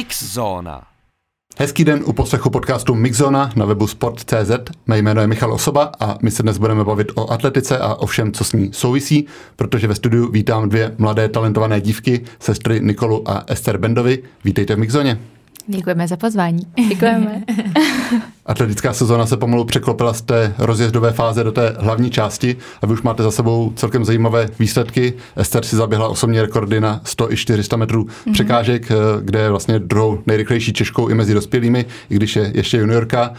Mixzóna. Hezký den u poslechu podcastu Mixzona na webu sport.cz. Mé jméno je Michal Osoba a my se dnes budeme bavit o atletice a o všem, co s ní souvisí, protože ve studiu vítám dvě mladé talentované dívky, sestry Nikolu a Ester Bendovi. Vítejte v Mixzoně. Děkujeme za pozvání. Děkujeme. Atletická sezóna se pomalu překlopila z té rozjezdové fáze do té hlavní části a vy už máte za sebou celkem zajímavé výsledky. Ester si zaběhla osobní rekordy na 100 i 400 metrů mm-hmm. překážek, eh, kde je vlastně druhou nejrychlejší Češkou i mezi dospělými, i když je ještě juniorka.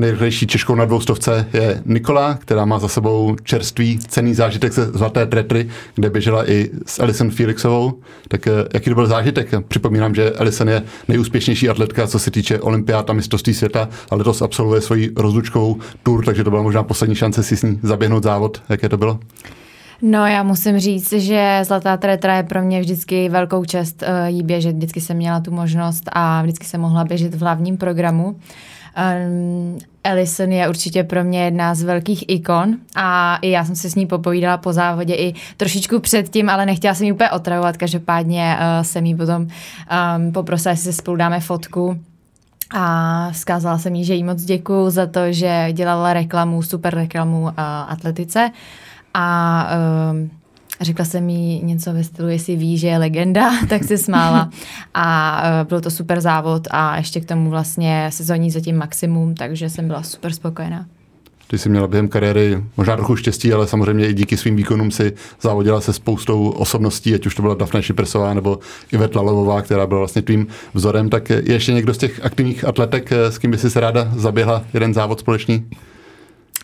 Nejrychlejší Češkou na dvoustovce je Nikola, která má za sebou čerstvý cený zážitek ze Zlaté tretry, kde běžela i s Alison Felixovou. Tak eh, jaký to byl zážitek? Připomínám, že Alison je nejúspěšnější atletka, co se týče olympiád a mistrovství světa, ale letos absolvuje svoji rozlučkovou tur, takže to byla možná poslední šance si s ní zaběhnout závod. Jaké to bylo? No já musím říct, že Zlatá tretra je pro mě vždycky velkou čest uh, jí běžet. Vždycky jsem měla tu možnost a vždycky jsem mohla běžet v hlavním programu. Um, Ellison je určitě pro mě jedna z velkých ikon a i já jsem se s ní popovídala po závodě i trošičku předtím, ale nechtěla jsem ji úplně otravovat, každopádně uh, jsem jí potom um, poprosila, jestli se spolu dáme fotku. A vzkázala jsem jí, že jí moc děkuju za to, že dělala reklamu, super reklamu uh, atletice. A uh, Řekla jsem jí něco ve stylu, jestli ví, že je legenda, tak se smála. A uh, byl to super závod a ještě k tomu vlastně sezóní zatím maximum, takže jsem byla super spokojená. Ty jsi měla během kariéry možná trochu štěstí, ale samozřejmě i díky svým výkonům si závodila se spoustou osobností, ať už to byla Dafne Šipersová nebo Ivet Lalovová, která byla vlastně tvým vzorem. Tak je ještě někdo z těch aktivních atletek, s kým by si se ráda zaběhla jeden závod společný?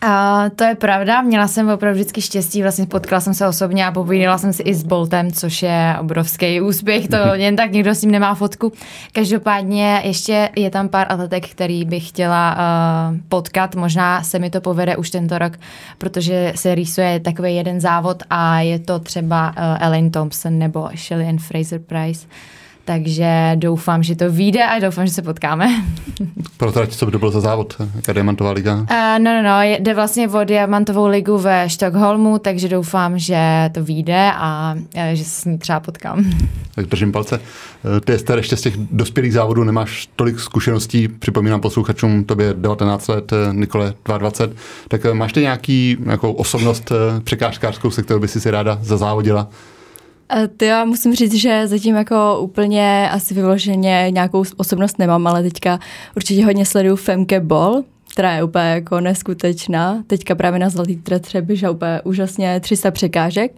A to je pravda, měla jsem opravdu vždycky štěstí, vlastně potkala jsem se osobně a povídala jsem si i s Boltem, což je obrovský úspěch, to jen tak někdo s ním nemá fotku. Každopádně ještě je tam pár atletek, který bych chtěla uh, potkat, možná se mi to povede už tento rok, protože se rýsuje takový jeden závod a je to třeba uh, Elaine Thompson nebo Shelly Fraser Price. Takže doufám, že to vyjde a doufám, že se potkáme. Pro trať, co by to byl za závod? Jaká diamantová liga? Uh, no, no, no, jde vlastně o diamantovou ligu ve Stockholmu, takže doufám, že to vyjde a že se s ní třeba potkám. Tak držím palce. Eh, ty, Ester, ještě z těch dospělých závodů nemáš tolik zkušeností, připomínám posluchačům, tobě 19 let, eh, Nikole 22, tak máš ty nějaký, nějakou osobnost překážkářskou, se kterou by si si ráda zazávodila? Ty já musím říct, že zatím jako úplně asi vyloženě nějakou osobnost nemám, ale teďka určitě hodně sleduju Femke Ball, která je úplně jako neskutečná. Teďka právě na Zlatý tretře běžela úplně úžasně 300 překážek,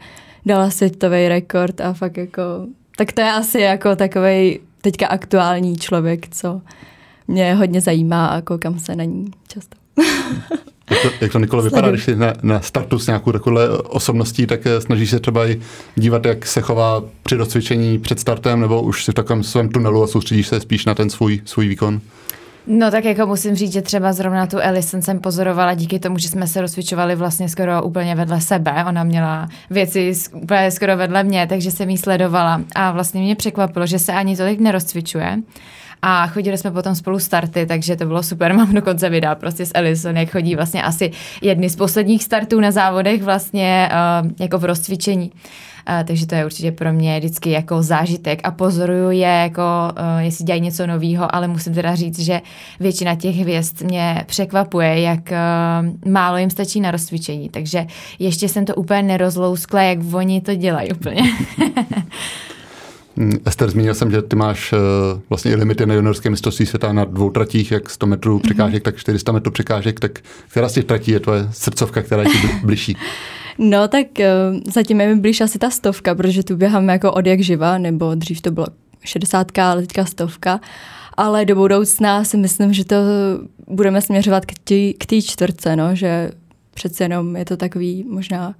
dala světový rekord a fakt jako, tak to je asi jako takový teďka aktuální člověk, co mě hodně zajímá a koukám se na ní často. Jak to, jak to Nikolo vypadá, když jsi na, na startu s nějakou takovou osobností, tak eh, snažíš se třeba i dívat, jak se chová při rozcvičení před startem, nebo už si v takovém svém tunelu a soustředíš se spíš na ten svůj, svůj výkon? No tak jako musím říct, že třeba zrovna tu Alison jsem pozorovala díky tomu, že jsme se rozcvičovali vlastně skoro úplně vedle sebe. Ona měla věci úplně skoro vedle mě, takže jsem jí sledovala a vlastně mě překvapilo, že se ani tolik nerozcvičuje a chodili jsme potom spolu starty, takže to bylo super. Mám dokonce videa prostě s Ellison, jak chodí vlastně asi jedny z posledních startů na závodech vlastně uh, jako v rozcvičení. Uh, takže to je určitě pro mě vždycky jako zážitek a pozoruju je, jako, uh, jestli dělají něco nového, ale musím teda říct, že většina těch hvězd mě překvapuje, jak uh, málo jim stačí na rozcvičení, takže ještě jsem to úplně nerozlouskla, jak oni to dělají úplně. Mm, Ester, zmínil jsem, že ty máš uh, vlastně limity na juniorské mistrovství světa na dvou tratích, jak 100 metrů překážek, mm-hmm. tak 400 metrů překážek, tak která z těch tratí je tvoje srdcovka, která je ti bližší? No tak uh, zatím je mi blíž asi ta stovka, protože tu běhám jako od jak živa, nebo dřív to bylo 60, ale teďka stovka. Ale do budoucna si myslím, že to budeme směřovat k té čtvrtce, no, že přece jenom je to takový možná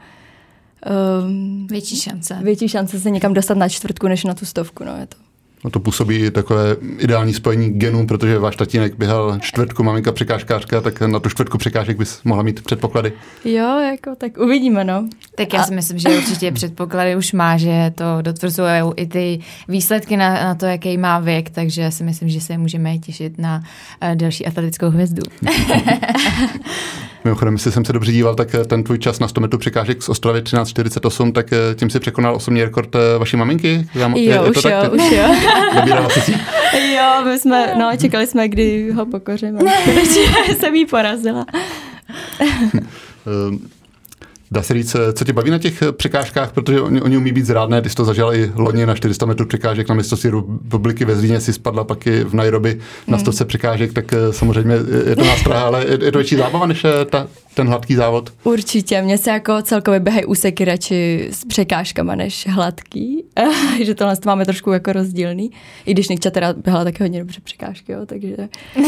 Um, větší šance. Větší šance se někam dostat na čtvrtku, než na tu stovku, no je to. No to působí takové ideální spojení genů, protože váš tatínek běhal čtvrtku, maminka překážkářka, tak na tu čtvrtku překážek bys mohla mít předpoklady. Jo, jako tak uvidíme, no. Tak já si myslím, že určitě předpoklady už má, že to dotvrzují i ty výsledky na, na to, jaký má věk, takže si myslím, že se můžeme těšit na uh, další atletickou hvězdu. Mimochodem, jestli jsem se dobře díval, tak eh, ten tvůj čas na 100 metrů překážek z Ostravy 13.48, tak eh, tím si překonal osobní rekord vaší maminky? Já, jo, je, je už, jo, už jo. Dobírala si Jo, my jsme, no, čekali jsme, kdy ho pokořím. jsem jí porazila. Dá se říct, co tě baví na těch překážkách, protože oni, oni umí být zrádné, ty jsi to zažila i loni na 400 metrů překážek na mistrovství republiky ve Zlíně, si spadla pak i v Nairobi na 100 hmm. překážek, tak eh, samozřejmě je to nástrah, ale je, je to větší zábava než eh, ta, ten hladký závod? Určitě, mně se jako celkově běhají úseky radši s překážkama než hladký, že tohle máme trošku jako rozdílný, i když Nikča teda běhala taky hodně dobře překážky, jo, takže...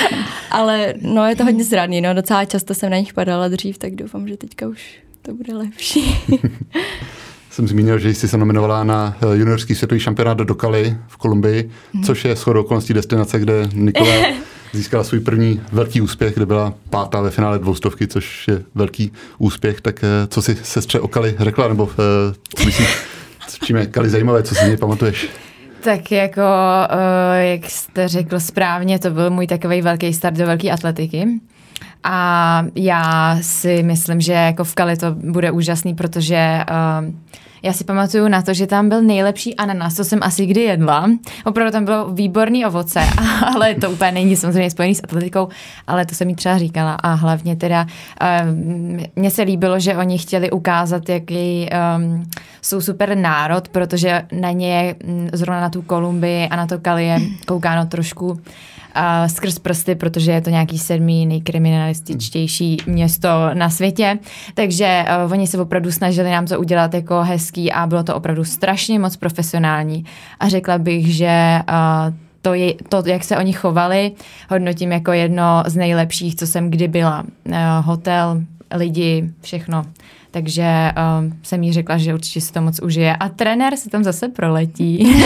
ale no je to hodně zradný, no. Docela často jsem na nich padala dřív, tak doufám, že teďka už to bude lepší. jsem zmínil, že jsi se nominovala na eh, juniorský světový šampionát do Dokali v Kolumbii, hmm. což je shodou okolností destinace, kde Nikola získala svůj první velký úspěch, kde byla pátá ve finále dvoustovky, což je velký úspěch. Tak eh, co si sestře o Kali řekla, nebo eh, co myslíš, čím je Kali zajímavé, co si z něj pamatuješ? Tak jako, jak jste řekl správně, to byl můj takový velký start do velké atletiky. A já si myslím, že jako v Kali to bude úžasný, protože uh, já si pamatuju na to, že tam byl nejlepší ananas, co jsem asi kdy jedla. Opravdu tam bylo výborný ovoce, ale to úplně není samozřejmě spojený s atletikou, ale to jsem mi třeba říkala. A hlavně teda um, mně se líbilo, že oni chtěli ukázat, jaký um, jsou super národ, protože na ně mm, zrovna na tu Kolumbii a na to Kali je koukáno trošku uh, skrz prsty, protože je to nějaký sedmý nejkriminalističtější město na světě. Takže uh, oni se opravdu snažili nám to udělat jako hezký a bylo to opravdu strašně moc profesionální. A řekla bych, že uh, to, je, to, jak se oni chovali, hodnotím jako jedno z nejlepších, co jsem kdy byla. Uh, hotel, lidi, všechno. Takže uh, jsem jí řekla, že určitě si to moc užije. A trenér se tam zase proletí.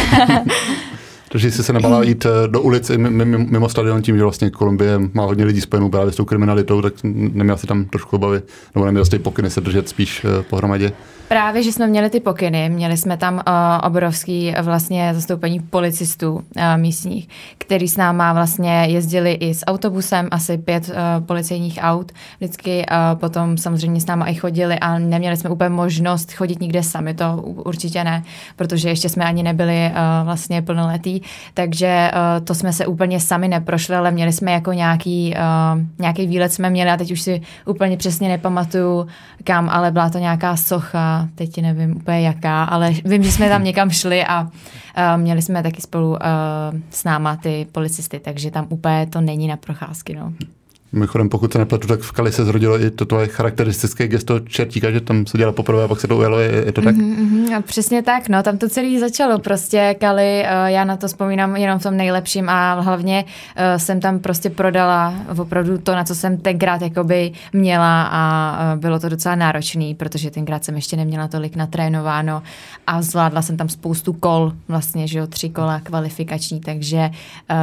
Takže jsi se nebala jít eh, do ulic mimo stadion tím, že vlastně Kolumbie má hodně lidí spojenou právě s tou kriminalitou, tak neměla si tam trošku obavy, nebo neměla si pokyny se držet spíš eh, pohromadě? Právě, že jsme měli ty pokyny, měli jsme tam uh, obrovský vlastně zastoupení policistů uh, místních, který s náma vlastně jezdili i s autobusem, asi pět uh, policejních aut, vždycky uh, potom samozřejmě s náma i chodili a neměli jsme úplně možnost chodit nikde sami, to určitě ne, protože ještě jsme ani nebyli uh, vlastně plnoletí, takže uh, to jsme se úplně sami neprošli, ale měli jsme jako nějaký, uh, nějaký výlet jsme měli a teď už si úplně přesně nepamatuju kam, ale byla to nějaká socha, teď nevím úplně jaká, ale vím, že jsme tam někam šli a uh, měli jsme taky spolu uh, s náma ty policisty, takže tam úplně to není na procházky. No. Mimochodem, pokud se nepletu, tak v Kali se zrodilo i to tvoje charakteristické gesto čertíka, že tam se dělalo poprvé a pak se to ujelo, je, je to tak? Mm-hmm, přesně tak, no, tam to celé začalo prostě, Kali, uh, já na to vzpomínám jenom v tom nejlepším a hlavně uh, jsem tam prostě prodala opravdu to, na co jsem tenkrát jakoby měla a uh, bylo to docela náročný, protože tenkrát jsem ještě neměla tolik natrénováno a zvládla jsem tam spoustu kol, vlastně, že jo, tři kola kvalifikační, takže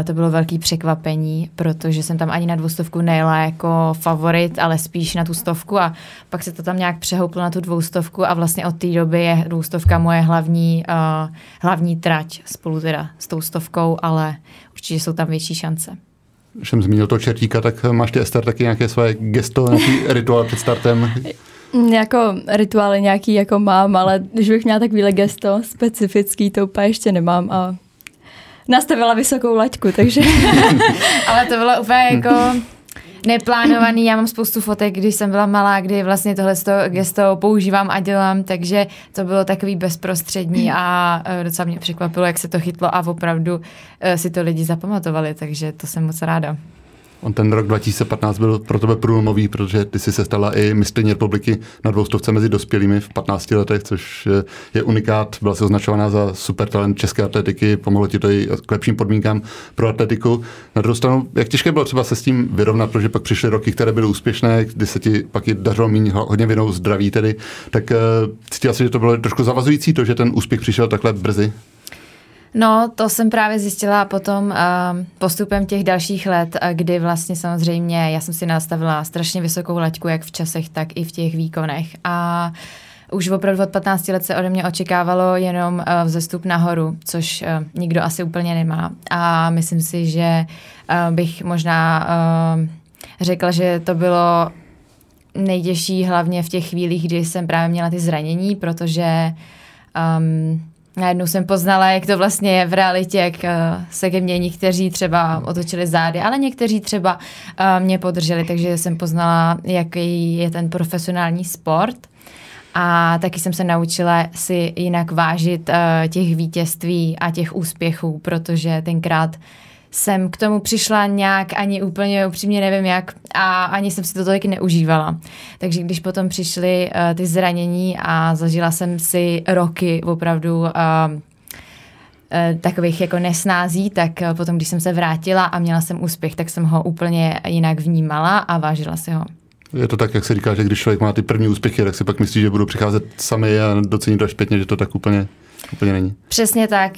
to bylo velký překvapení, protože jsem tam ani na dvoustovku nejela nejela jako favorit, ale spíš na tu stovku a pak se to tam nějak přehouplo na tu dvoustovku a vlastně od té doby je dvoustovka moje hlavní, uh, hlavní trať spolu teda s tou stovkou, ale určitě jsou tam větší šance. Když jsem zmínil to čertíka, tak máš ty Ester taky nějaké své gesto, nějaký rituál před startem? Jako rituály nějaký jako mám, ale když bych měla takovýhle gesto specifický, to úplně ještě nemám a nastavila vysokou laťku, takže... ale to bylo úplně jako neplánovaný. Já mám spoustu fotek, když jsem byla malá, kdy vlastně tohle gesto používám a dělám, takže to bylo takový bezprostřední a e, docela mě překvapilo, jak se to chytlo a opravdu e, si to lidi zapamatovali, takže to jsem moc ráda. On ten rok 2015 byl pro tebe průlomový, protože ty jsi se stala i mistrně republiky na dvoustovce mezi dospělými v 15 letech, což je unikát. Byla se označovaná za super talent české atletiky, pomohlo ti to i k lepším podmínkám pro atletiku. Na druhou stranu, jak těžké bylo třeba se s tím vyrovnat, protože pak přišly roky, které byly úspěšné, kdy se ti pak i dařilo méně hodně vinou zdraví tedy, tak uh, cítila si, že to bylo trošku zavazující to, že ten úspěch přišel takhle brzy? No, to jsem právě zjistila potom uh, postupem těch dalších let, uh, kdy vlastně samozřejmě já jsem si nastavila strašně vysokou laťku, jak v časech, tak i v těch výkonech. A už opravdu od 15 let se ode mě očekávalo jenom uh, vzestup nahoru, což uh, nikdo asi úplně nemá. A myslím si, že uh, bych možná uh, řekla, že to bylo nejtěžší hlavně v těch chvílích, kdy jsem právě měla ty zranění, protože um, najednou jsem poznala, jak to vlastně je v realitě, jak uh, se ke mně někteří třeba otočili zády, ale někteří třeba uh, mě podrželi, takže jsem poznala, jaký je ten profesionální sport. A taky jsem se naučila si jinak vážit uh, těch vítězství a těch úspěchů, protože tenkrát jsem k tomu přišla nějak ani úplně upřímně nevím jak a ani jsem si to tolik neužívala. Takže když potom přišly uh, ty zranění a zažila jsem si roky opravdu uh, takových jako nesnází, tak potom, když jsem se vrátila a měla jsem úspěch, tak jsem ho úplně jinak vnímala a vážila si ho. Je to tak, jak se říká, že když člověk má ty první úspěchy, tak si pak myslí, že budou přicházet sami a docení to až zpětně, že to tak úplně, úplně není. Přesně tak.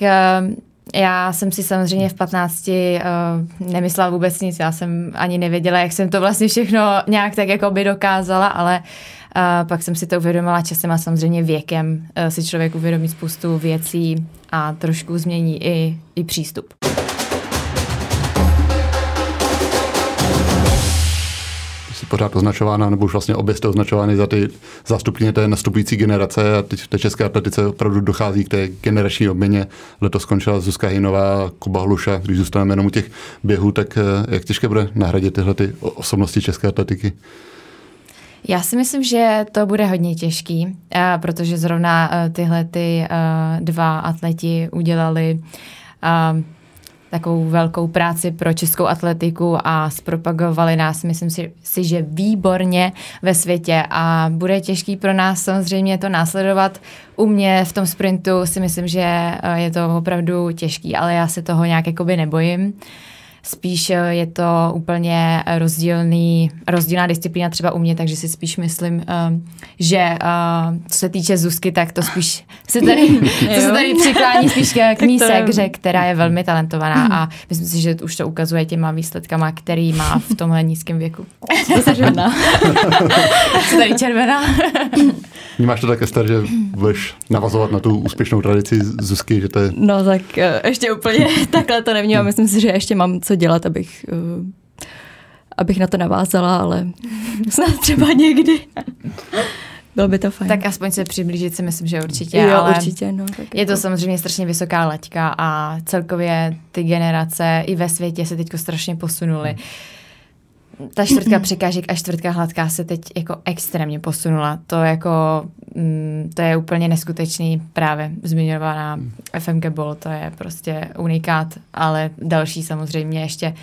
Já jsem si samozřejmě v 15 uh, nemyslela vůbec nic, já jsem ani nevěděla, jak jsem to vlastně všechno nějak tak jako by dokázala, ale uh, pak jsem si to uvědomila časem a samozřejmě věkem uh, si člověk uvědomí spoustu věcí a trošku změní i, i přístup. Pořád označována, nebo už vlastně obě jste označovány za ty zástupně té nastupující generace a teď v té české atletice opravdu dochází k té generační obměně. Letos skončila Zuzka Hinová, Kuba Hluša, když zůstaneme jenom u těch běhů, tak eh, jak těžké bude nahradit tyhle ty osobnosti české atletiky? Já si myslím, že to bude hodně těžký, eh, protože zrovna eh, tyhle ty dva atleti udělali takovou velkou práci pro českou atletiku a zpropagovali nás, myslím si, si, že výborně ve světě a bude těžký pro nás samozřejmě to následovat. U mě v tom sprintu si myslím, že eh, je to opravdu těžký, ale já se toho nějak jakoby nebojím. Uh, Spíš eh, je to úplně rozdílný, rozdílná disciplína třeba u mě, takže si spíš myslím, uh, že uh, co se týče Zuzky, tak to spíš se tady, to se tady přiklání spíš k, Míse, hře, která je velmi talentovaná a myslím si, že už to ukazuje těma výsledkama, který má v tomhle nízkém věku. Jsi červená. Jsi tady červená. Vnímáš to tak, Ester, že budeš navazovat na tu úspěšnou tradici Zuzky, že to je... No tak uh, ještě úplně takhle to nevnímám. Myslím si, že ještě mám co dělat, abych, uh, abych na to navázala, ale snad třeba někdy. Bylo by to fajn. Tak aspoň se přiblížit si myslím, že určitě. Jo, ale určitě, no. Tak je to jako- samozřejmě strašně vysoká laťka a celkově ty generace i ve světě se teď strašně posunuly. Hmm ta čtvrtka překážek a čtvrtka hladká se teď jako extrémně posunula. To jako, mm, to je úplně neskutečný právě zmiňovaná FMK Ball, to je prostě unikát, ale další samozřejmě ještě uh,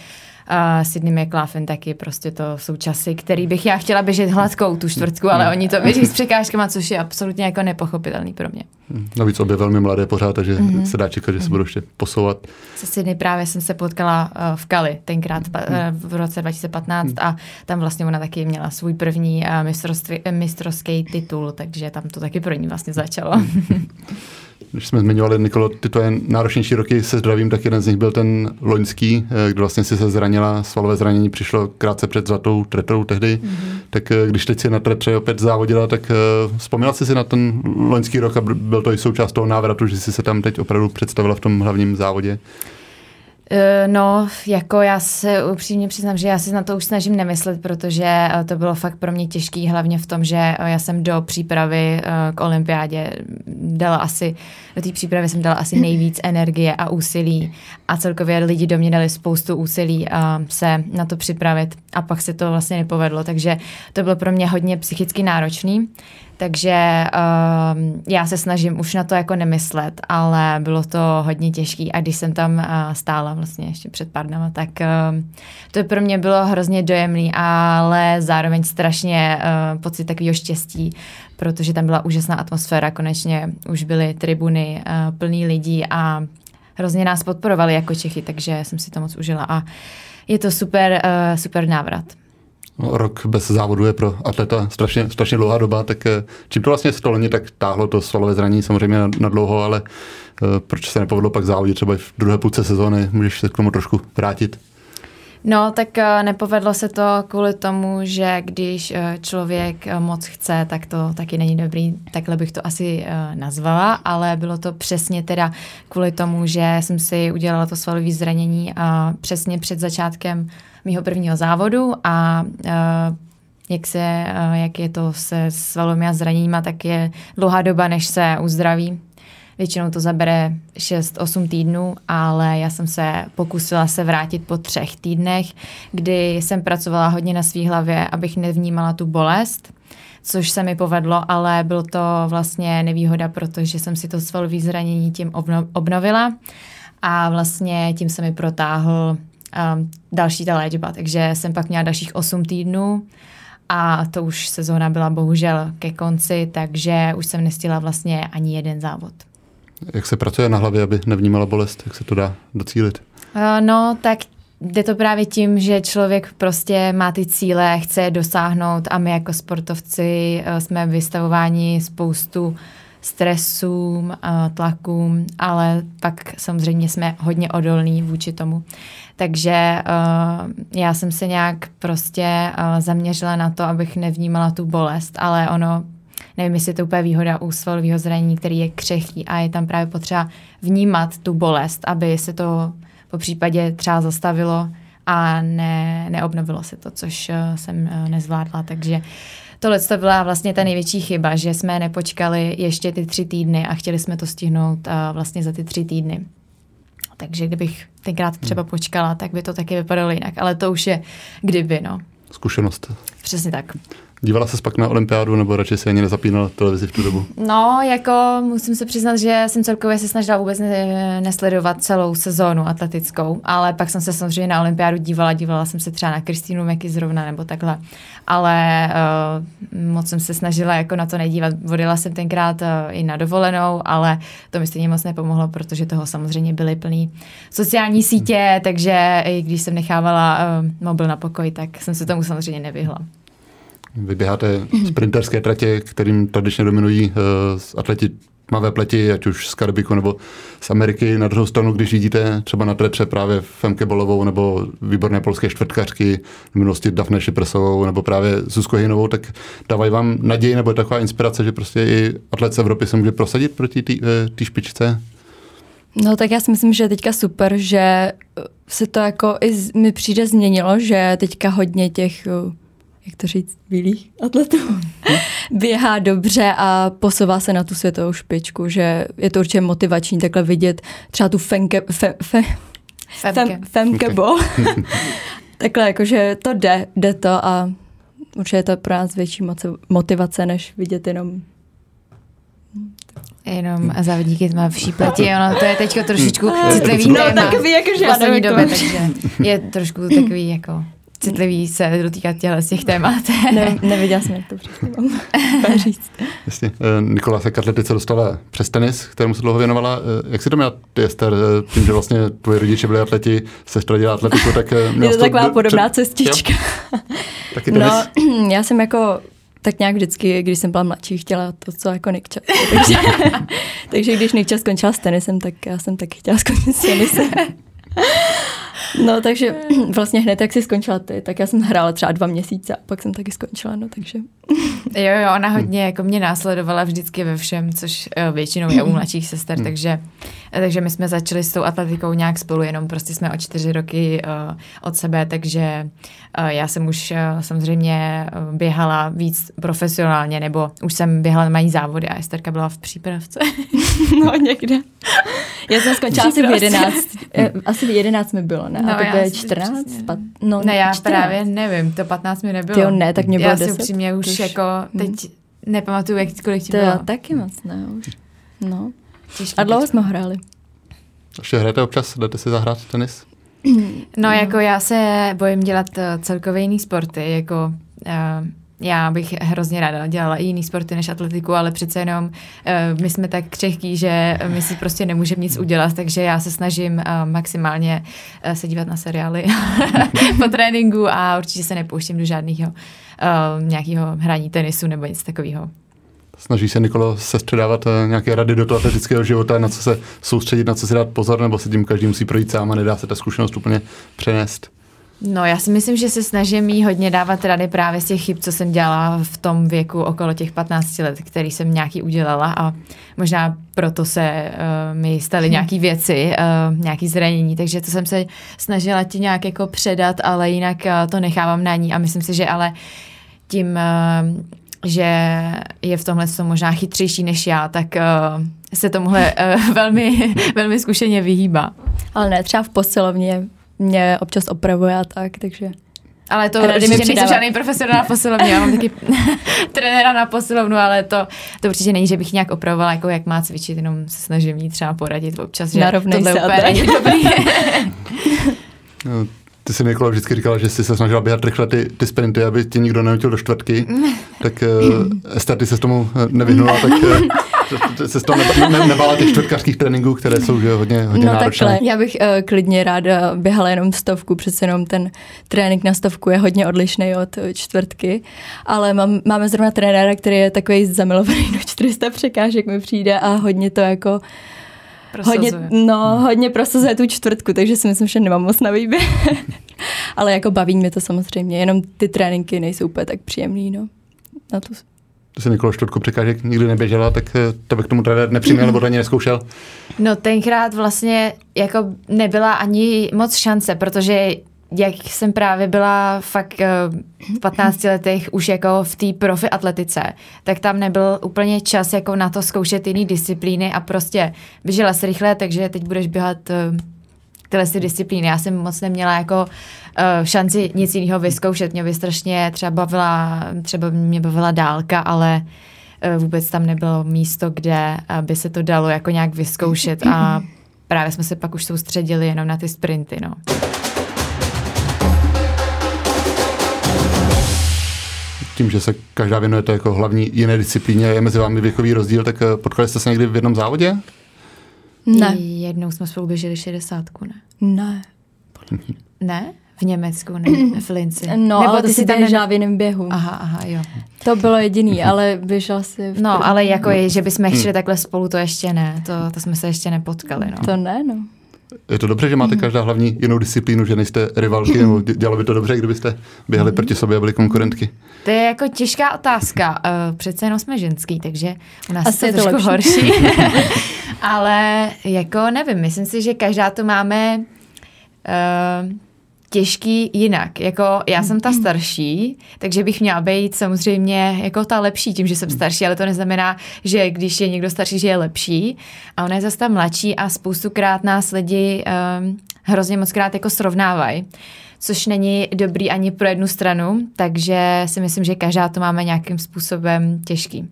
Sydney McLaughlin taky prostě to jsou časy, který bych já chtěla běžet hladkou tu čtvrtku, ale oni to běží s překážkama, což je absolutně jako nepochopitelný pro mě. Hmm. Navíc obě velmi mladé pořád, takže mm-hmm. se dá čekat, že se budou ještě posouvat. Se Sydney právě jsem se potkala uh, v Kali tenkrát mm-hmm. v roce 2015 mm-hmm. a tam vlastně ona taky měla svůj první uh, mistrovský titul, takže tam to taky pro ní vlastně začalo. Když jsme zmiňovali, Nikolo, ty tvoje náročnější roky se zdravím, tak jeden z nich byl ten loňský, eh, kdy vlastně si se zranila, svalové zranění přišlo krátce před zlatou tretrou tehdy. Mm-hmm. Tak eh, když teď si na tretre opět závodila, tak uh, vzpomněla jsi si na ten loňský rok a byl to i součást toho návratu, že jsi se tam teď opravdu představila v tom hlavním závodě? Eh, no, jako já se upřímně přiznám, že já si na to už snažím nemyslet, protože eh, to bylo fakt pro mě těžký, hlavně v tom, že eh, já jsem do přípravy k olympiádě dala asi, do té přípravy jsem dala asi nejvíc energie a úsilí a celkově lidi do mě dali spoustu úsilí se na to připravit a pak se to vlastně nepovedlo, takže to bylo pro mě hodně psychicky náročný. Takže uh, já se snažím už na to jako nemyslet, ale bylo to hodně těžký. A když jsem tam uh, stála vlastně ještě před pár dnama, tak uh, to pro mě bylo hrozně dojemný, ale zároveň strašně uh, pocit takového štěstí, protože tam byla úžasná atmosféra, konečně už byly tribuny uh, plný lidí a hrozně nás podporovali jako Čechy, takže jsem si to moc užila. A je to super, uh, super návrat. No, rok bez závodu je pro atleta strašně, strašně dlouhá doba, tak eh, čím to vlastně stolení, tak táhlo to svalové zranění samozřejmě na, na dlouho, ale uh, proč se nepovedlo pak závodit třeba i v druhé půlce sezóny, můžeš se k tomu trošku vrátit? No, tak eh, nepovedlo se to kvůli tomu, že když eh, člověk eh, moc chce, tak to taky není dobrý, takhle bych to asi nazvala, ale bylo to přesně teda kvůli tomu, že jsem si udělala to svalové zranění a přesně před začátkem mého prvního závodu a jak, se, jak je to se svalovými a zraněníma, tak je dlouhá doba, než se uzdraví Většinou to zabere 6-8 týdnů, ale já jsem se pokusila se vrátit po třech týdnech, kdy jsem pracovala hodně na své hlavě, abych nevnímala tu bolest což se mi povedlo, ale byl to vlastně nevýhoda, protože jsem si to svalové zranění tím obnovila a vlastně tím se mi protáhl um, další ta léčba, takže jsem pak měla dalších 8 týdnů a to už sezóna byla bohužel ke konci, takže už jsem nestihla vlastně ani jeden závod. Jak se pracuje na hlavě, aby nevnímala bolest? Jak se to dá docílit? Uh, no, tak jde to právě tím, že člověk prostě má ty cíle, chce je dosáhnout a my jako sportovci uh, jsme vystavováni spoustu stresům, uh, tlakům, ale pak samozřejmě jsme hodně odolní vůči tomu. Takže já jsem se nějak prostě zaměřila na to, abych nevnímala tu bolest, ale ono nevím, jestli je to úplně výhoda u svalového zranění, který je křehký a je tam právě potřeba vnímat tu bolest, aby se to po případě třeba zastavilo a ne, neobnovilo se to, což uh, jsem uh, nezvládla, takže tohle to byla vlastně ta největší chyba, že jsme nepočkali ještě ty tři týdny a chtěli jsme to stihnout uh, vlastně za ty tři týdny. Takže kdybych tenkrát třeba počkala, tak by to taky vypadalo jinak, ale to už je kdyby, no. Zkušenost. Přesně tak. Dívala se pak na olympiádu nebo radši se ani nezapínala televizi v tu dobu? No, jako musím se přiznat, že jsem celkově se snažila vůbec ne, nesledovat celou sezónu atletickou, ale pak jsem se samozřejmě na olympiádu dívala, dívala jsem se třeba na Kristýnu Meky zrovna nebo takhle, ale uh, moc jsem se snažila jako na to nedívat. Vodila jsem tenkrát uh, i na dovolenou, ale to mi stejně moc nepomohlo, protože toho samozřejmě byly plný sociální sítě, hmm. takže i když jsem nechávala uh, mobil na pokoj, tak jsem se tomu samozřejmě nevyhla. Vy běháte sprinterské tratě, kterým tradičně dominují uh, atleti tmavé pleti, ať už z Karibiku nebo z Ameriky. Na druhou stranu, když vidíte třeba na trepře právě Femke Bolovou nebo výborné polské čtvrtkařky, v minulosti Dafne Šipresovou nebo právě Zuzko Hinovou, tak dávají vám naději nebo taková inspirace, že prostě i atlet z Evropy se může prosadit proti té eh, špičce? No tak já si myslím, že je teďka super, že se to jako i mi přijde změnilo, že teďka hodně těch jak to říct, bílých atletů, běhá dobře a posouvá se na tu světovou špičku, že je to určitě motivační takhle vidět třeba tu fenke, fe, fe, femke. Fem, femke bol. takhle jakože to jde, jde to a určitě je to pro nás větší motivace, než vidět jenom Jenom závodníky v šípleti, ono to je teď trošičku citlivý no, téma. takový jakože v době, takže je trošku takový jako citlivý se dotýkat těchto z těch témat. ne, neviděla jsem, jak to přesně mám říct. Jasně. Eh, Nikola se k atletice dostala přes tenis, kterému se dlouho věnovala. Eh, jak si to měla ty, Ester, eh, tím, že vlastně tvoji rodiče byli atleti, sestra dělala atletiku, tak měla Je to taková to, podobná před... cestička. Taky tenis? No, já jsem jako tak nějak vždycky, když jsem byla mladší, chtěla to, co jako Nikča. Takže, takže když Nikča skončila s tenisem, tak já jsem taky chtěla skončit s tenisem. No, takže vlastně hned, jak jsi skončila ty, tak já jsem hrála třeba dva měsíce a pak jsem taky skončila, no takže. Jo, jo, ona hodně jako mě následovala vždycky ve všem, což uh, většinou je u mladších sester, hmm. takže, takže my jsme začali s tou atletikou nějak spolu, jenom prostě jsme o čtyři roky uh, od sebe, takže uh, já jsem už uh, samozřejmě běhala víc profesionálně, nebo už jsem běhala na mají závody a Esterka byla v přípravce. no někde. Já jsem skončila asi v 11. Asi v 11 mi bylo, ne? No, a to bylo 14? Pat, no, ne, já 14. právě nevím, to 15 mi nebylo. Jo, ne, tak mě bylo Já 10. si upřímně už, už jako teď hmm. nepamatuju, jak, kolik ti to bylo. To taky moc ne, už. No. Těžký a dlouho jsme hráli. Ještě hrajete občas? Jdete si zahrát tenis? No, jako já se bojím dělat uh, celkově jiný sporty, jako uh, já bych hrozně ráda dělala i jiný sporty než atletiku, ale přece jenom uh, my jsme tak křehký, že my si prostě nemůžeme nic udělat, takže já se snažím uh, maximálně uh, se dívat na seriály po tréninku a určitě se nepouštím do žádného uh, nějakého hraní tenisu nebo nic takového. Snaží se Nikolo sestředávat nějaké rady do toho atletického života, na co se soustředit, na co si dát pozor, nebo se tím každý musí projít sám a nedá se ta zkušenost úplně přenést? No, já si myslím, že se snažím jí hodně dávat rady právě z těch chyb, co jsem dělala v tom věku okolo těch 15 let, který jsem nějaký udělala a možná proto se uh, mi staly nějaké věci, uh, nějaké zranění, takže to jsem se snažila ti nějak jako předat, ale jinak uh, to nechávám na ní a myslím si, že ale tím, uh, že je v tomhle možná chytřejší než já, tak uh, se tomuhle uh, velmi, velmi zkušeně vyhýbá. Ale ne, třeba v posilovně mě občas opravuje a tak, takže... Ale to Rady určitě nejsem žádný profesionál na posilovně, já mám taky trenéra na posilovnu, ale to, to určitě není, že bych nějak opravovala, jako jak má cvičit, jenom se snažím jí třeba poradit občas, že Narovnej tohle se úplně není dobrý. no, ty jsi Nikola vždycky říkala, že jsi se snažila běhat rychle ty, ty sprinty, aby tě nikdo neutil do čtvrtky. Tak uh, Ester, ty se s tomu nevyhnula, tak uh, se z toho neba, ne, nebala těch čtvrtkařských tréninků, které jsou že, hodně, hodně no, náročné. Takhle. Já bych uh, klidně ráda běhala jenom stovku, přece jenom ten trénink na stovku je hodně odlišný od čtvrtky, ale mám, máme zrovna trenéra, který je takový zamilovaný do 400 překážek mi přijde a hodně to jako Prosazuje. Hodně, no, hodně prosazuje tu čtvrtku, takže si myslím, že nemám moc na výběr. Ale jako baví mě to samozřejmě, jenom ty tréninky nejsou úplně tak příjemný, no. Na tu to se Nikolo čtvrtku překážek nikdy neběžela, tak eh, to bych k tomu trenér nepřiměl nebo to ani neskoušel? No tenkrát vlastně jako nebyla ani moc šance, protože jak jsem právě byla fakt eh, v 15 letech už jako v té profi atletice, tak tam nebyl úplně čas jako na to zkoušet jiné disciplíny a prostě běžela se rychle, takže teď budeš běhat eh, tyhle ty disciplíny. Já jsem moc neměla jako uh, šanci nic jiného vyzkoušet. Mě by strašně třeba bavila, třeba mě bavila dálka, ale uh, vůbec tam nebylo místo, kde by se to dalo jako nějak vyzkoušet a právě jsme se pak už soustředili jenom na ty sprinty. No. tím, že se každá věnujete jako hlavní jiné disciplíně, je mezi vámi věkový rozdíl, tak eh, potkali jste se někdy v jednom závodě? Ne. Jednou jsme spolu běželi 60, ne? Ne. Ne? V Německu, ne? V Linci. No, Nebo ale ty si tam běžela v jiném běhu. Aha, aha, jo. To bylo jediný, ale běžel si v No, ale jako je, že bychom šli hmm. takhle spolu, to ještě ne. To, to jsme se ještě nepotkali, no. To ne, no. Je to dobře, že máte každá hlavní jinou disciplínu, že nejste rivalky, nebo dělalo by to dobře, kdybyste běhali mm. proti sobě a byli konkurentky? To je jako těžká otázka. Uh, přece jenom jsme ženský, takže u nás Asi je to trošku lepší. horší. Ale jako nevím, myslím si, že každá to máme uh, těžký jinak. Jako já jsem ta starší, takže bych měla být samozřejmě jako ta lepší tím, že jsem starší, ale to neznamená, že když je někdo starší, že je lepší. A ona je zase ta mladší a spoustukrát nás lidi um, hrozně moc krát jako srovnávají což není dobrý ani pro jednu stranu, takže si myslím, že každá to máme nějakým způsobem těžký.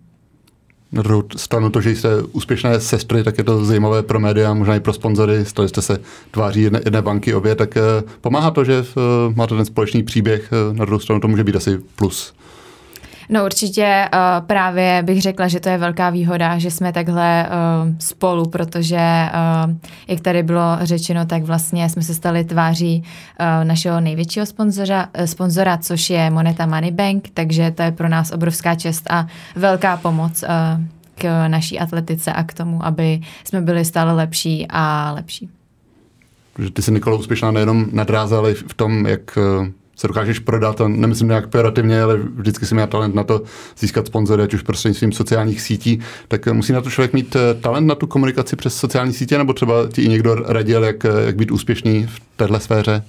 Na druhou stranu to, že jste úspěšné sestry, tak je to zajímavé pro média, možná i pro sponzory, stali jste se tváří jedné, jedné banky obě, tak eh, pomáhá to, že eh, máte ten společný příběh, eh, na druhou stranu to může být asi plus. No určitě uh, právě bych řekla, že to je velká výhoda, že jsme takhle uh, spolu, protože uh, jak tady bylo řečeno, tak vlastně jsme se stali tváří uh, našeho největšího sponzora, uh, sponzora, což je Moneta Money Bank, takže to je pro nás obrovská čest a velká pomoc uh, k naší atletice a k tomu, aby jsme byli stále lepší a lepší. Že ty jsi Nikola úspěšná nejenom na dráze, ale v tom, jak se dokážeš prodat a nemyslím nějak pejorativně, ale vždycky si měl talent na to získat sponzory, ať už prostřednictvím sociálních sítí, tak musí na to člověk mít eh, talent na tu komunikaci přes sociální sítě, nebo třeba ti i někdo radil, jak, eh, jak být úspěšný v téhle sféře?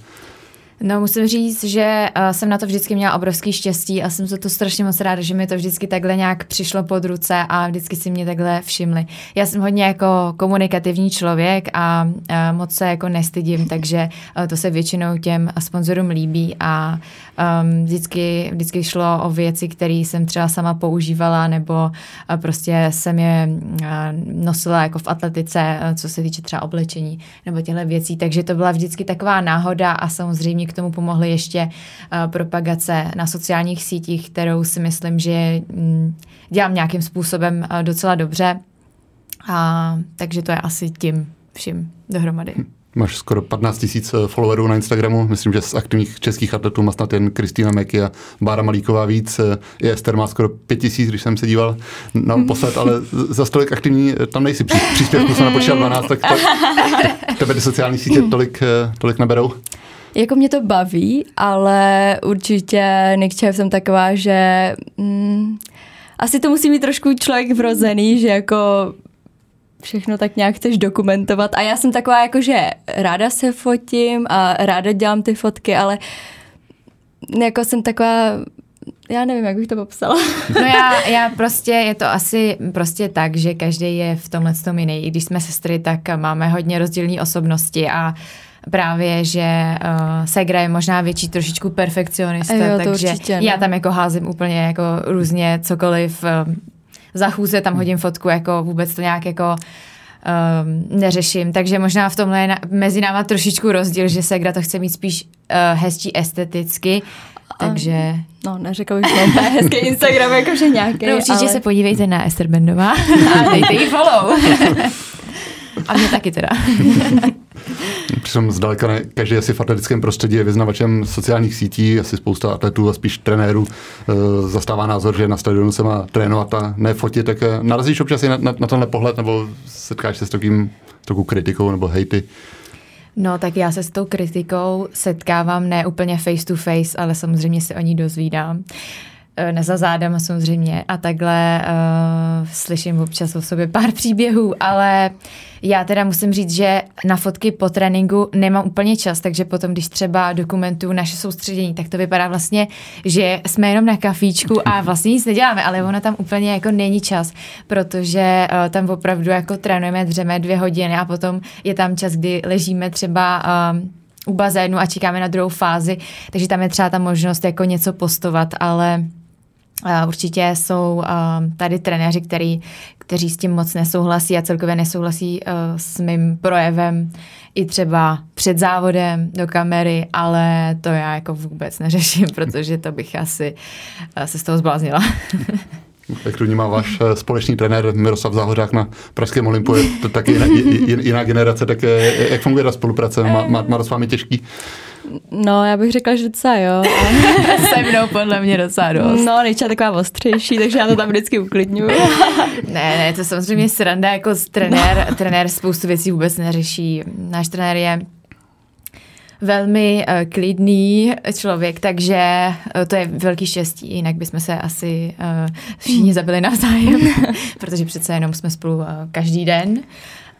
No musím říct, že uh, jsem na to vždycky měla obrovský štěstí a jsem za to strašně moc ráda, že mi to vždycky takhle nějak přišlo pod ruce a vždycky si mě takhle všimli. Já jsem hodně jako komunikativní člověk a uh, moc se jako nestydím, takže uh, to se většinou těm sponzorům líbí a um, vždycky, vždycky šlo o věci, které jsem třeba sama používala nebo uh, prostě jsem je uh, nosila jako v atletice, uh, co se týče třeba oblečení nebo těchto věcí, takže to byla vždycky taková náhoda a samozřejmě mě k tomu pomohly ještě propagace na sociálních sítích, kterou si myslím, že mm, dělám nějakým způsobem docela dobře. A, takže to je asi tím vším dohromady. Hm. Máš skoro 15 tisíc eh, followerů na Instagramu, myslím, že z aktivních českých atletů má snad jen Kristýna Meky a Bára Malíková víc. Eh, I Ester má skoro 5 tisíc, když jsem se díval na posled, ale za tolik aktivní eh, tam nejsi. Příspěvku jsem napočítal 12, tak to, tebe ty sociální sítě tolik, tolik neberou? Jako mě to baví, ale určitě Nick jsem taková, že mm, asi to musí mít trošku člověk vrozený, že jako všechno tak nějak chceš dokumentovat. A já jsem taková jako, že ráda se fotím a ráda dělám ty fotky, ale jako jsem taková já nevím, jak bych to popsala. No já, já prostě, je to asi prostě tak, že každý je v tomhle tom jiný. I když jsme sestry, tak máme hodně rozdílné osobnosti a právě, že uh, Segra je možná větší trošičku perfekcionista, jo, takže určitě, já tam jako házím úplně jako různě cokoliv uh, za chůze tam hodím fotku, jako vůbec to nějak jako um, neřeším. Takže možná v tomhle je na, mezi náma trošičku rozdíl, že Segra to chce mít spíš uh, hezčí esteticky, takže... No, neřekla bych, že mám hezký Instagram, jakože nějaký, no, určitě ale... se podívejte na Ester Bendová a dejte jí follow. a mě taky teda. Přitom zdaleka ne, každý asi v atletickém prostředí je vyznavačem sociálních sítí, asi spousta atletů a spíš trenérů e, zastává názor, že na stadionu se má trénovat a ne fotit, tak e, narazíš občas i na, na, na tenhle pohled nebo setkáš se s takovým takovou kritikou nebo hejty? No, tak já se s tou kritikou setkávám ne úplně face to face, ale samozřejmě se o ní dozvídám. E, ne za zádama samozřejmě a takhle uh, slyším občas o sobě pár příběhů, ale uh, já teda musím říct, že na fotky po tréninku nemám úplně čas, takže potom, když třeba dokumentuju naše soustředění, tak to vypadá vlastně, že jsme jenom na kafíčku a vlastně nic neděláme, ale ono tam úplně jako není čas, protože uh, tam opravdu jako trénujeme, dřeme dvě hodiny a potom je tam čas, kdy ležíme třeba um, u bazénu a čekáme na druhou fázi, takže tam je třeba ta možnost jako něco postovat, ale Uh, určitě jsou tady trenéři, který, kteří s tím moc nesouhlasí a celkově nesouhlasí uh, s mým projevem i třeba před závodem do kamery, ale to já jako vůbec neřeším, protože to bych asi se z toho zbláznila. Jak to vnímá váš společný trenér Miroslav Záhořák na Pražském Olympu, je to taky jiná, jiná generace, tak jak funguje ta spolupráce? Má, má, má to s vámi těžký? No, já bych řekla, že docela jo. Se mnou podle mě docela dost. No, nejča taková ostřejší, takže já to tam vždycky uklidňuju. ne, ne, to samozřejmě sranda, jako trenér, trenér spoustu věcí vůbec neřeší. Náš trenér je velmi uh, klidný člověk, takže uh, to je velký štěstí, jinak bychom se asi uh, všichni zabili navzájem, protože přece jenom jsme spolu každý den.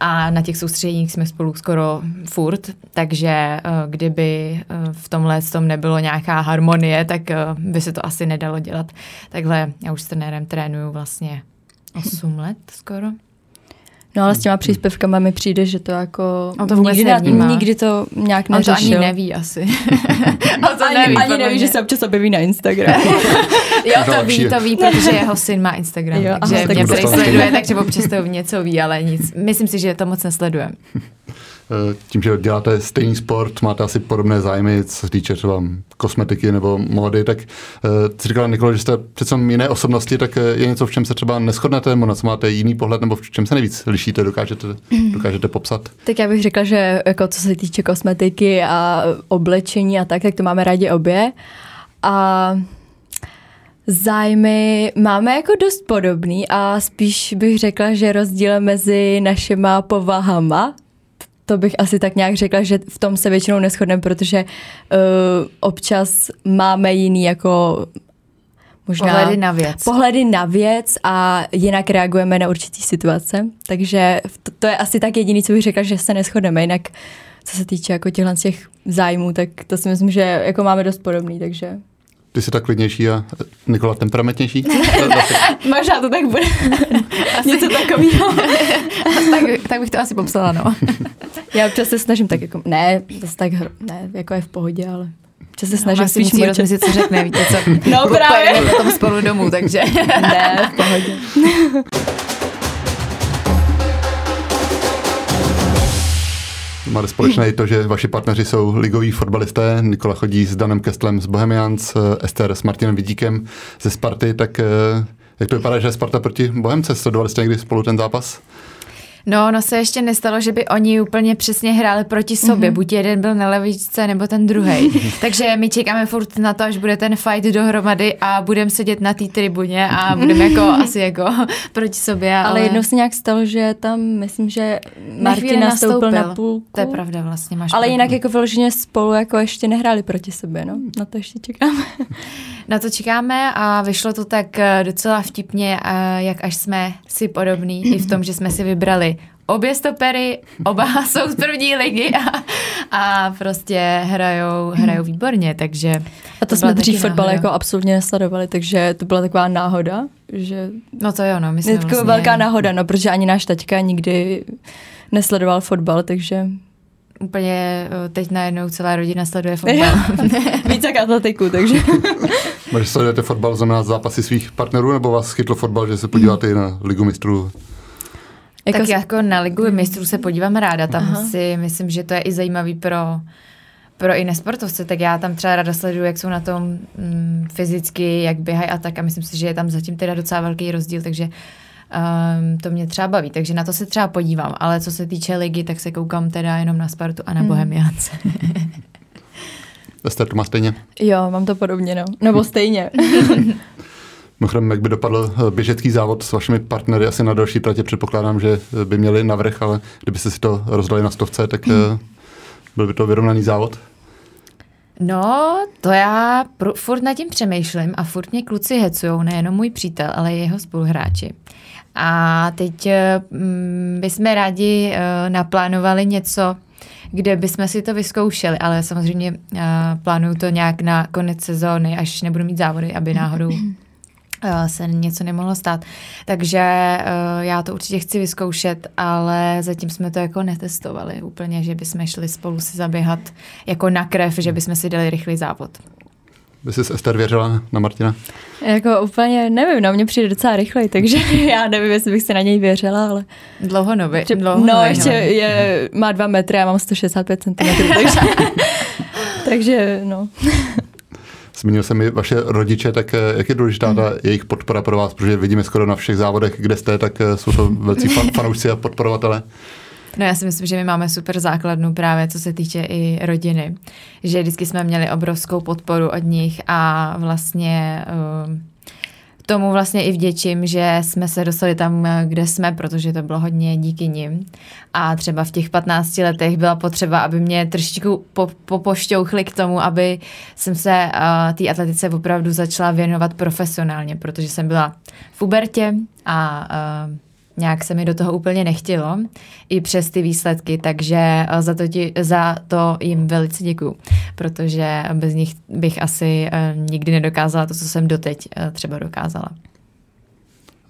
A na těch soustředěních jsme spolu skoro furt, takže eh, kdyby eh, v tomhle tom nebylo nějaká harmonie, tak eh, by se to asi nedalo dělat. Takhle já už s trenérem trénuju vlastně 8 let skoro. No ale s těma příspěvkama mi přijde, že to jako... On to vůbec nikdy, nevnímá. nikdy to nějak neřešil. On to ani neví asi. On to ani, neví, ani neví, že se občas objeví na Instagramu. jo, to ví, to ví, protože jeho syn má Instagram, jo, takže mě, který sleduje, takže občas to něco ví, ale nic. Myslím si, že to moc nesleduje. Eh, tím, že děláte stejný sport, máte asi podobné zájmy, co se týče třeba kosmetiky nebo módy, tak jsi říkala, Nikolo, že jste přece jiné osobnosti, tak eh, je něco, v čem se třeba neschodnete, nebo na co máte jiný pohled, nebo v čem se nejvíc lišíte, dokážete, dokážete popsat? Tak já bych řekla, že jako co se týče kosmetiky a oblečení a tak, tak to máme rádi obě. A Zájmy máme jako dost podobný a spíš bych řekla, že rozdíl mezi našima povahama to bych asi tak nějak řekla, že v tom se většinou neschodneme, protože uh, občas máme jiný jako možná pohledy na věc. Pohledy na věc a jinak reagujeme na určitý situace. Takže to, to je asi tak jediný, co bych řekla, že se neschodneme. Jinak co se týče jako těchto těch zájmů, tak to si myslím, že jako máme dost podobný, takže ty jsi tak klidnější a Nikola temperamentnější? Možná to tak bude. Něco takového. tak, tak, bych to asi popsala, no. Já občas se snažím tak jako, ne, zase tak, ne, jako je v pohodě, ale Občas se no, snažím no, si musí rozmyslet, co řekne, víte co? No právě. potom spolu domů, takže. ne, v pohodě. Máte společné i to, že vaši partneři jsou ligoví fotbalisté. Nikola chodí s Danem Kestlem z Bohemians, Ester s Martinem Vidíkem ze Sparty, tak jak to vypadá, že Sparta proti Bohemce? Sledovali jste někdy spolu ten zápas? No, no se ještě nestalo, že by oni úplně přesně hráli proti sobě. Mm-hmm. Buď jeden byl na levičce, nebo ten druhý. Takže my čekáme furt na to, až bude ten fight dohromady a budeme sedět na té tribuně a budeme jako asi jako proti sobě. Ale, ale jednou se nějak stalo, že tam, myslím, že Martin nastoupil na půlku. To je pravda, vlastně máš Ale pravdu. jinak jako vyloženě spolu jako ještě nehráli proti sobě, no. Na to ještě čekáme. Na to čekáme a vyšlo to tak eh, docela vtipně, eh, jak až jsme si podobní i v tom, že jsme si vybrali obě stopery, oba jsou z první ligy a, a prostě hrajou, hrajou výborně, takže... A to, to jsme dřív fotbal jako absolutně nesledovali, takže to byla taková náhoda, že... No to jo, no, my jsme vlastně... velká náhoda, no, protože ani náš taťka nikdy nesledoval fotbal, takže úplně eh, teď najednou celá rodina sleduje fotbal. Víc jak atletiku, takže. Když sledujete fotbal, znamená zápasy svých partnerů, nebo vás chytlo fotbal, že se podíváte i na Ligu mistrů? Jako tak jako na Ligu mistrů se podívám ráda, tam Aha. si myslím, že to je i zajímavý pro, pro i nesportovce, tak já tam třeba ráda sleduju, jak jsou na tom mm, fyzicky, jak běhají a tak a myslím si, že je tam zatím teda docela velký rozdíl, takže um, to mě třeba baví, takže na to se třeba podívám, ale co se týče ligy, tak se koukám teda jenom na Spartu a na hmm. Bohemians. Ester, to má stejně? Jo, mám to podobně, no. Nebo stejně. Mimochodem, jak by dopadl eh, běžecký závod s vašimi partnery, asi na další tratě předpokládám, že eh, by měli navrh, ale kdybyste si to rozdali na stovce, tak hmm. byl by to vyrovnaný závod? No, to já pr- furt nad tím přemýšlím a furt mě kluci hecujou, nejenom můj přítel, ale i jeho spoluhráči. A teď mm, bychom rádi uh, naplánovali něco, kde bychom si to vyzkoušeli, ale samozřejmě uh, plánuju to nějak na konec sezóny, až nebudu mít závody, aby náhodou se něco nemohlo stát. Takže uh, já to určitě chci vyzkoušet, ale zatím jsme to jako netestovali úplně, že bychom šli spolu si zaběhat jako na krev, že bychom si dali rychlý závod. By jsi Ester věřila na Martina? Jako úplně nevím, na mě přijde docela rychlej, takže já nevím, jestli bych si na něj věřila, ale... Dlouho nový. Dlouho no, ještě je, má dva metry, já mám 165 cm, takže, takže no. Zmínil jsem i vaše rodiče, tak eh, jak je důležitá mm. ta jejich podpora pro vás, protože vidíme skoro na všech závodech, kde jste, tak eh, jsou to velcí fan, fanoušci a podporovatele. No já si myslím, že my máme super základnu právě co se týče i rodiny. Že vždycky jsme měli obrovskou podporu od nich a vlastně uh, tomu vlastně i vděčím, že jsme se dostali tam, kde jsme, protože to bylo hodně díky nim. A třeba v těch 15 letech byla potřeba, aby mě trošičku po, popošťouchli k tomu, aby jsem se uh, té atletice opravdu začala věnovat profesionálně, protože jsem byla v Ubertě a uh, nějak se mi do toho úplně nechtělo, i přes ty výsledky, takže eh, za to, ti, za to jim velice děkuju, protože bez nich bych asi uh, nikdy nedokázala to, co jsem doteď uh, třeba dokázala.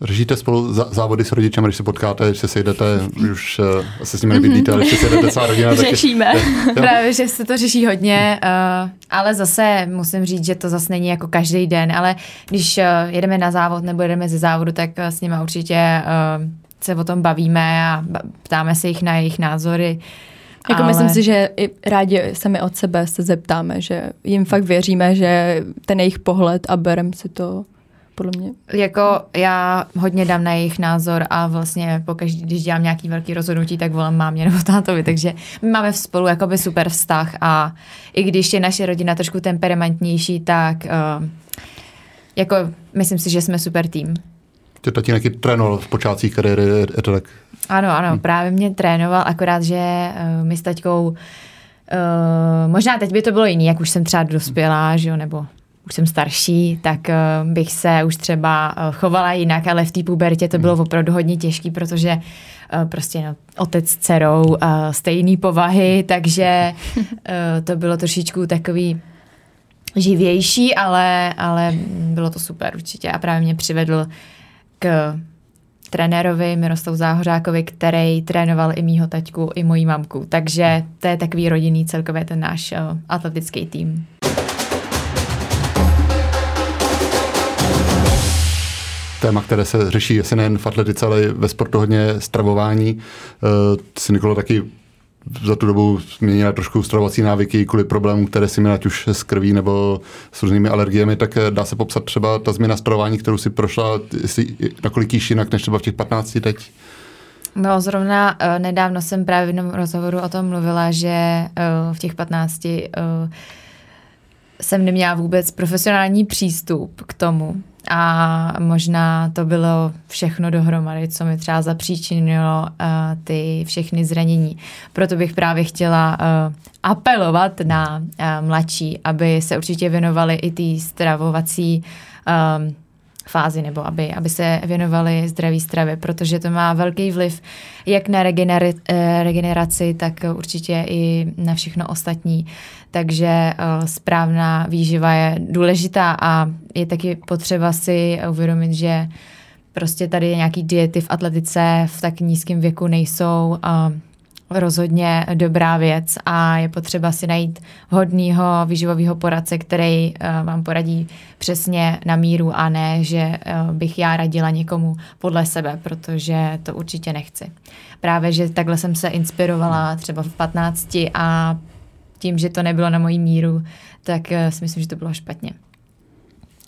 Řešíte spolu závody s rodičem, když se potkáte, když se sejdete, už uh, se s nimi nebydlíte, ale když se sejdete celá rodina. Řešíme. Tak, Právě, že se to řeší hodně, uh, ale zase musím říct, že to zase není jako každý den, ale když uh, jedeme na závod nebo jedeme ze závodu, tak uh, s nimi určitě uh, se o tom bavíme a ptáme se jich na jejich názory. Jako ale... myslím si, že i rádi sami od sebe se zeptáme, že jim fakt věříme, že ten jejich pohled a berem si to podle mě. Jako já hodně dám na jejich názor a vlastně pokaždý, když dělám nějaký velký rozhodnutí, tak volám mámě nebo tátovi, takže my máme spolu jakoby super vztah a i když je naše rodina trošku temperamentnější, tak uh, jako myslím si, že jsme super tým. Tě tatínek trénoval v počátcích kariéry, je to tak? Ano, ano, hmm. právě mě trénoval, akorát, že uh, my s taťkou, uh, možná teď by to bylo jiný, jak už jsem třeba dospělá, že jo, nebo už jsem starší, tak uh, bych se už třeba uh, chovala jinak, ale v té pubertě to bylo opravdu hodně těžké, protože uh, prostě no, otec s dcerou uh, stejný povahy, takže uh, to bylo trošičku takový živější, ale, ale bylo to super určitě a právě mě přivedl k trenérovi Miroslavu Záhořákovi, který trénoval i mýho taťku, i mojí mamku. Takže to je takový rodinný celkově ten náš uh, atletický tým. Téma, které se řeší asi nejen v atletice, ale i ve sportu hodně stravování. Uh, si Nikolo taky za tu dobu změnila trošku stravovací návyky kvůli problémům, které si měla ať už s krví nebo s různými alergiemi, tak eh, dá se popsat třeba ta změna stravování, kterou si prošla, jestli nakolik jíš jinak než třeba v těch 15 teď? No, zrovna uh, nedávno jsem právě v jednom rozhovoru o tom mluvila, že uh, v těch 15 uh, jsem neměla vůbec profesionální přístup k tomu. A možná to bylo všechno dohromady, co mi třeba zapříčinilo uh, ty všechny zranění. Proto bych právě chtěla uh, apelovat na uh, mladší, aby se určitě věnovali i té stravovací fázi, nebo aby, aby se věnovali zdraví stravě, protože to má velký vliv jak na regeneri- regeneraci, tak určitě i na všechno ostatní. Takže uh, správná výživa je důležitá a je taky potřeba si uvědomit, že prostě tady nějaký diety v atletice v tak nízkém věku nejsou uh, rozhodně dobrá věc a je potřeba si najít hodného výživového poradce, který uh, vám poradí přesně na míru a ne, že uh, bych já radila někomu podle sebe, protože to určitě nechci. Právě, že takhle jsem se inspirovala třeba v 15 a tím, že to nebylo na mojí míru, tak uh, si myslím, že to bylo špatně.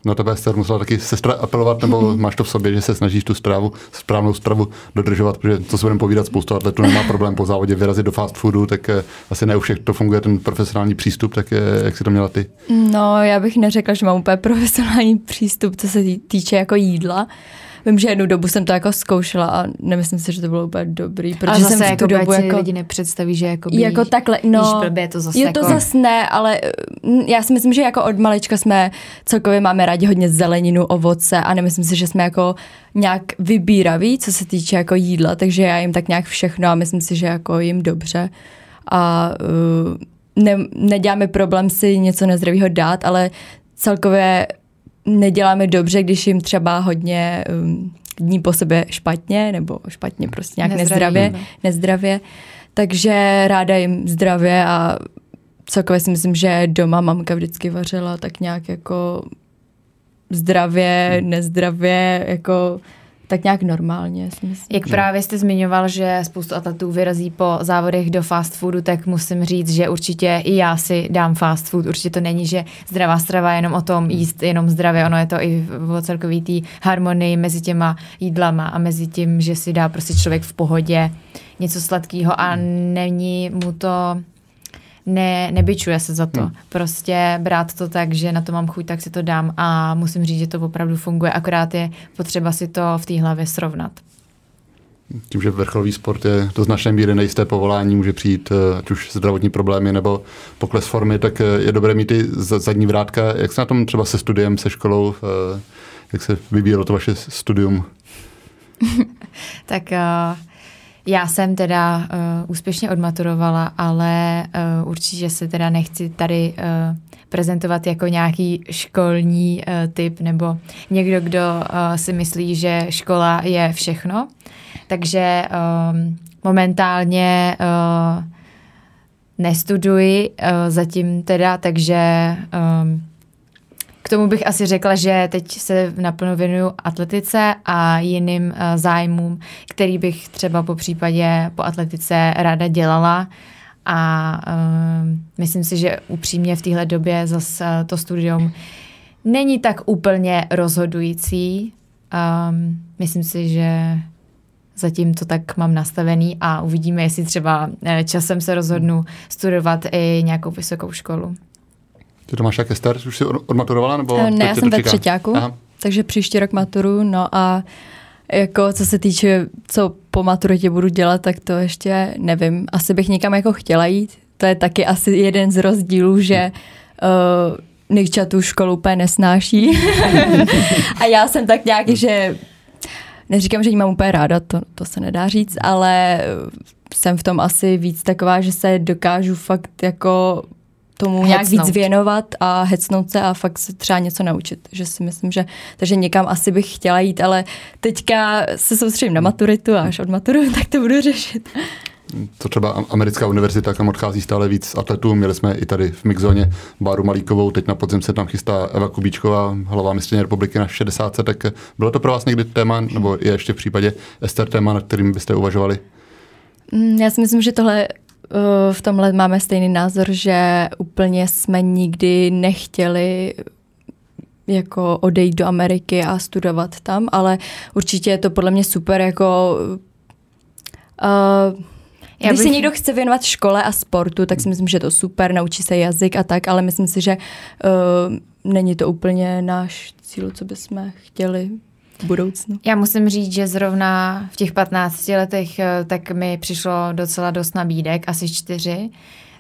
Na tebe Ester musela taky sestra apelovat, nebo máš to v sobě, že se snažíš tu stravu, správnou stravu dodržovat, protože to se budeme povídat, spoustu atletů nemá problém po závodě vyrazit do fast foodu, tak eh, asi ne u všech to funguje ten profesionální přístup, tak eh, jak si to měla ty? No, já bych neřekla, že mám úplně profesionální přístup, co se týče jako jídla. Vím, že jednu dobu jsem to jako zkoušela a nemyslím si, že to bylo úplně dobrý, protože jsem v tu jako dobu jako... lidi nepředstaví, že jako, jako takhle, no, blbě, to zase je jako... to zase ne, ale mm, já si myslím, že jako od malička jsme celkově máme rádi hodně zeleninu, ovoce a nemyslím si, že jsme jako nějak vybíraví, co se týče jako jídla, takže já jim tak nějak všechno a myslím si, že jako jim dobře. A uh, ne, neděláme problém si něco nezdravého dát, ale celkově neděláme dobře, když jim třeba hodně um, dní po sebe špatně, nebo špatně prostě nějak nezdravě, nezdravě, nezdravě. Takže ráda jim zdravě a celkově si myslím, že doma mamka vždycky vařila tak nějak jako zdravě, nezdravě, jako tak nějak normálně. Si myslím. Jak právě jste zmiňoval, že spoustu atletů vyrazí po závodech do fast foodu, tak musím říct, že určitě i já si dám fast food. Určitě to není, že zdravá strava je jenom o tom jíst jenom zdravě, ono je to i o celkový té harmonii mezi těma jídlama a mezi tím, že si dá prostě člověk v pohodě něco sladkého a není mu to ne, nebyčuje se za to. Hmm. Prostě brát to tak, že na to mám chuť, tak si to dám a musím říct, že to opravdu funguje, akorát je potřeba si to v té hlavě srovnat. Tím, že vrcholový sport je do značné míry nejisté povolání, může přijít eh, ať už zdravotní problémy nebo pokles formy, tak eh, je dobré mít i zadní vrátka. Jak se na tom třeba se studiem, se školou, eh, jak se vyvíjelo to vaše studium? tak uh, já jsem teda uh, úspěšně odmaturovala, ale uh, určitě se teda nechci tady uh, prezentovat jako nějaký školní uh, typ nebo někdo, kdo uh, si myslí, že škola je všechno. Takže um, momentálně uh, nestuduji uh, zatím teda, takže um, k tomu bych asi řekla, že teď se naplno věnuju atletice a jiným uh, zájmům, který bych třeba po případě po atletice ráda dělala. A uh, myslím si, že upřímně v téhle době zase uh, to studium není tak úplně rozhodující. Um, myslím si, že zatím to tak mám nastavený a uvidíme, jestli třeba časem se rozhodnu studovat i nějakou vysokou školu. Ty to máš jak Ester? Už jsi odmaturovala? Nebo eh, ne, já jsem ve třetíku, takže příští rok maturu, no a jako co se týče, co po maturitě budu dělat, tak to ještě nevím. Asi bych někam jako chtěla jít. To je taky asi jeden z rozdílů, že uh, Nikča tu školu úplně nesnáší. a já jsem tak nějak, že neříkám, že ji mám úplně ráda, to, to se nedá říct, ale jsem v tom asi víc taková, že se dokážu fakt jako tomu hecnout. nějak víc věnovat a hecnout se a fakt se třeba něco naučit. Že si myslím, že takže někam asi bych chtěla jít, ale teďka se soustředím na maturitu a až od maturu, tak to budu řešit. To třeba americká univerzita, kam odchází stále víc atletů. Měli jsme i tady v Mixzóně Báru Malíkovou, teď na podzim se tam chystá Eva Kubíčková, hlavá mistrně republiky na 60. Tak bylo to pro vás někdy téma, nebo je ještě v případě Ester téma, nad kterým byste uvažovali? Mm, já si myslím, že tohle v tomhle máme stejný názor, že úplně jsme nikdy nechtěli jako odejít do Ameriky a studovat tam, ale určitě je to podle mě super jako uh, já Když bych... se někdo chce věnovat škole a sportu, tak si myslím, že je to super, naučí se jazyk a tak, ale myslím si, že uh, není to úplně náš cíl, co bychom chtěli v budoucnu. Já musím říct, že zrovna v těch 15 letech eh, tak mi přišlo docela dost nabídek, asi čtyři.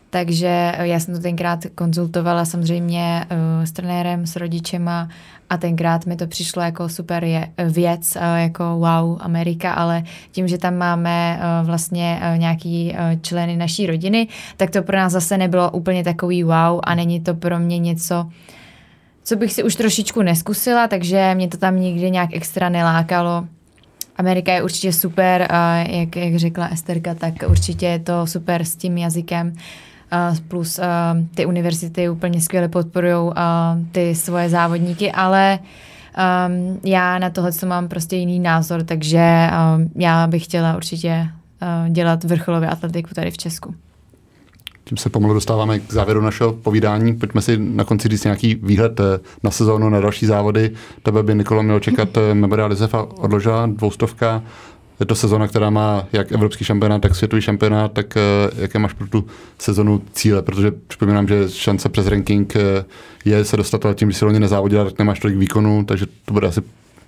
Takže já jsem to tenkrát konzultovala samozřejmě uh, s trenérem, s rodičema a tenkrát mi to přišlo jako super je, věc, jako wow, Amerika, ale tím, že tam máme vlastně nějaký členy naší rodiny, tak to pro nás zase nebylo úplně takový wow a není to pro mě něco, co bych si už trošičku neskusila, takže mě to tam nikdy nějak extra nelákalo. Amerika je určitě super, jak, jak řekla Esterka, tak určitě je to super s tím jazykem plus ty univerzity úplně skvěle podporují ty svoje závodníky, ale um, já na tohle mám prostě jiný názor, takže um, já bych chtěla určitě uh, dělat vrcholově atletiku tady v Česku. Tím se pomalu dostáváme k závěru našeho povídání. Pojďme si na konci říct nějaký výhled eh, na sezónu, na další závody. Tebe by Nikola měl čekat eh, Memorial Josefa odložila, dvoustovka. Je to sezona, která má jak evropský šampionát, tak světový šampionát, tak uh, jaké máš pro tu sezonu cíle, protože připomínám, že šance přes ranking je se dostat, ale tím, že si loni nezávodila, tak nemáš tolik výkonů, takže to bude asi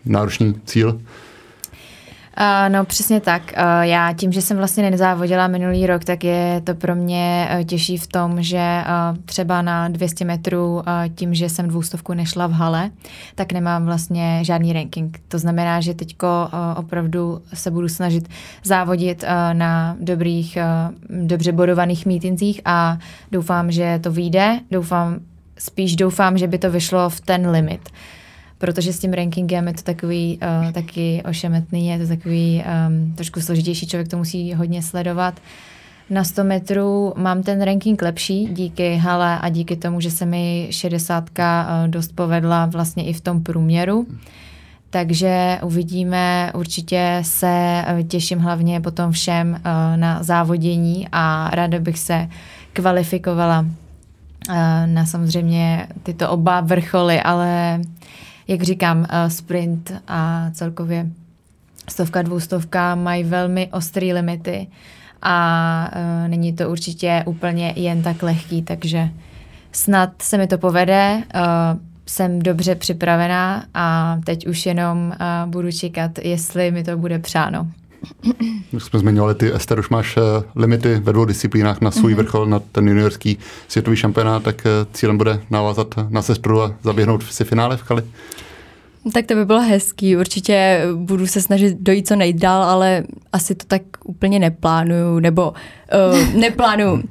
náročný cíl. Uh, no přesně tak. Uh, já tím, že jsem vlastně nezávodila minulý rok, tak je to pro mě uh, těžší v tom, že uh, třeba na 200 metrů uh, tím, že jsem dvoustovku nešla v hale, tak nemám vlastně žádný ranking. To znamená, že teďko uh, opravdu se budu snažit závodit uh, na dobrých, uh, dobře bodovaných mítincích a doufám, že to vyjde. Doufám, spíš doufám, že by to vyšlo v ten limit. Uh, protože s tím rankingem je to takový uh, taky ošemetný, je to takový um, trošku složitější, člověk to musí hodně sledovat. Na 100 metrů mám ten ranking lepší díky hale a díky tomu, že se mi 60 uh, eh, dost povedla vlastně i v tom průměru. Takže uvidíme, určitě se eh, těším hlavně potom všem na závodění a ráda bych se kvalifikovala na samozřejmě tyto oba vrcholy, ale jak říkám, uh, sprint a celkově stovka, dvoustovka mají velmi ostrý limity a uh, není to určitě úplně jen tak lehký, takže snad se mi to povede. Uh, jsem dobře připravená a teď už jenom budu čekat, jestli mi to bude přáno. Už jsme zmiňovali, ty Ester, už máš uh, limity ve dvou disciplínách na svůj mm-hmm. vrchol, na ten juniorský světový šampionát, tak uh, cílem bude navázat na sestru a zaběhnout si finále v Kali? Tak to by bylo hezký. Určitě budu se snažit dojít co nejdál, ale asi to tak úplně neplánuju, nebo uh, neplánuju.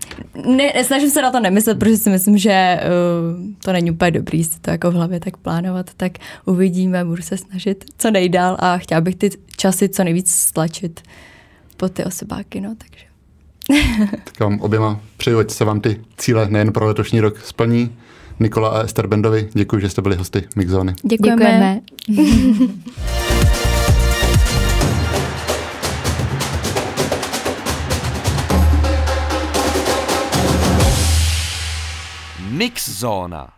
Ne, snažím se na to nemyslet, protože si myslím, že uh, to není úplně dobrý si to jako v hlavě tak plánovat. Tak uvidíme, budu se snažit co nejdál a chtěla bych ty časy co nejvíc stlačit po ty osobáky, no, takže. tak vám oběma přeju, ať se vám ty cíle nejen pro letošní rok splní, Nikola a Ester Bendovi. Děkuji, že jste byli hosty Mixzóny. Děkujeme. Děkujeme. Mixzóna.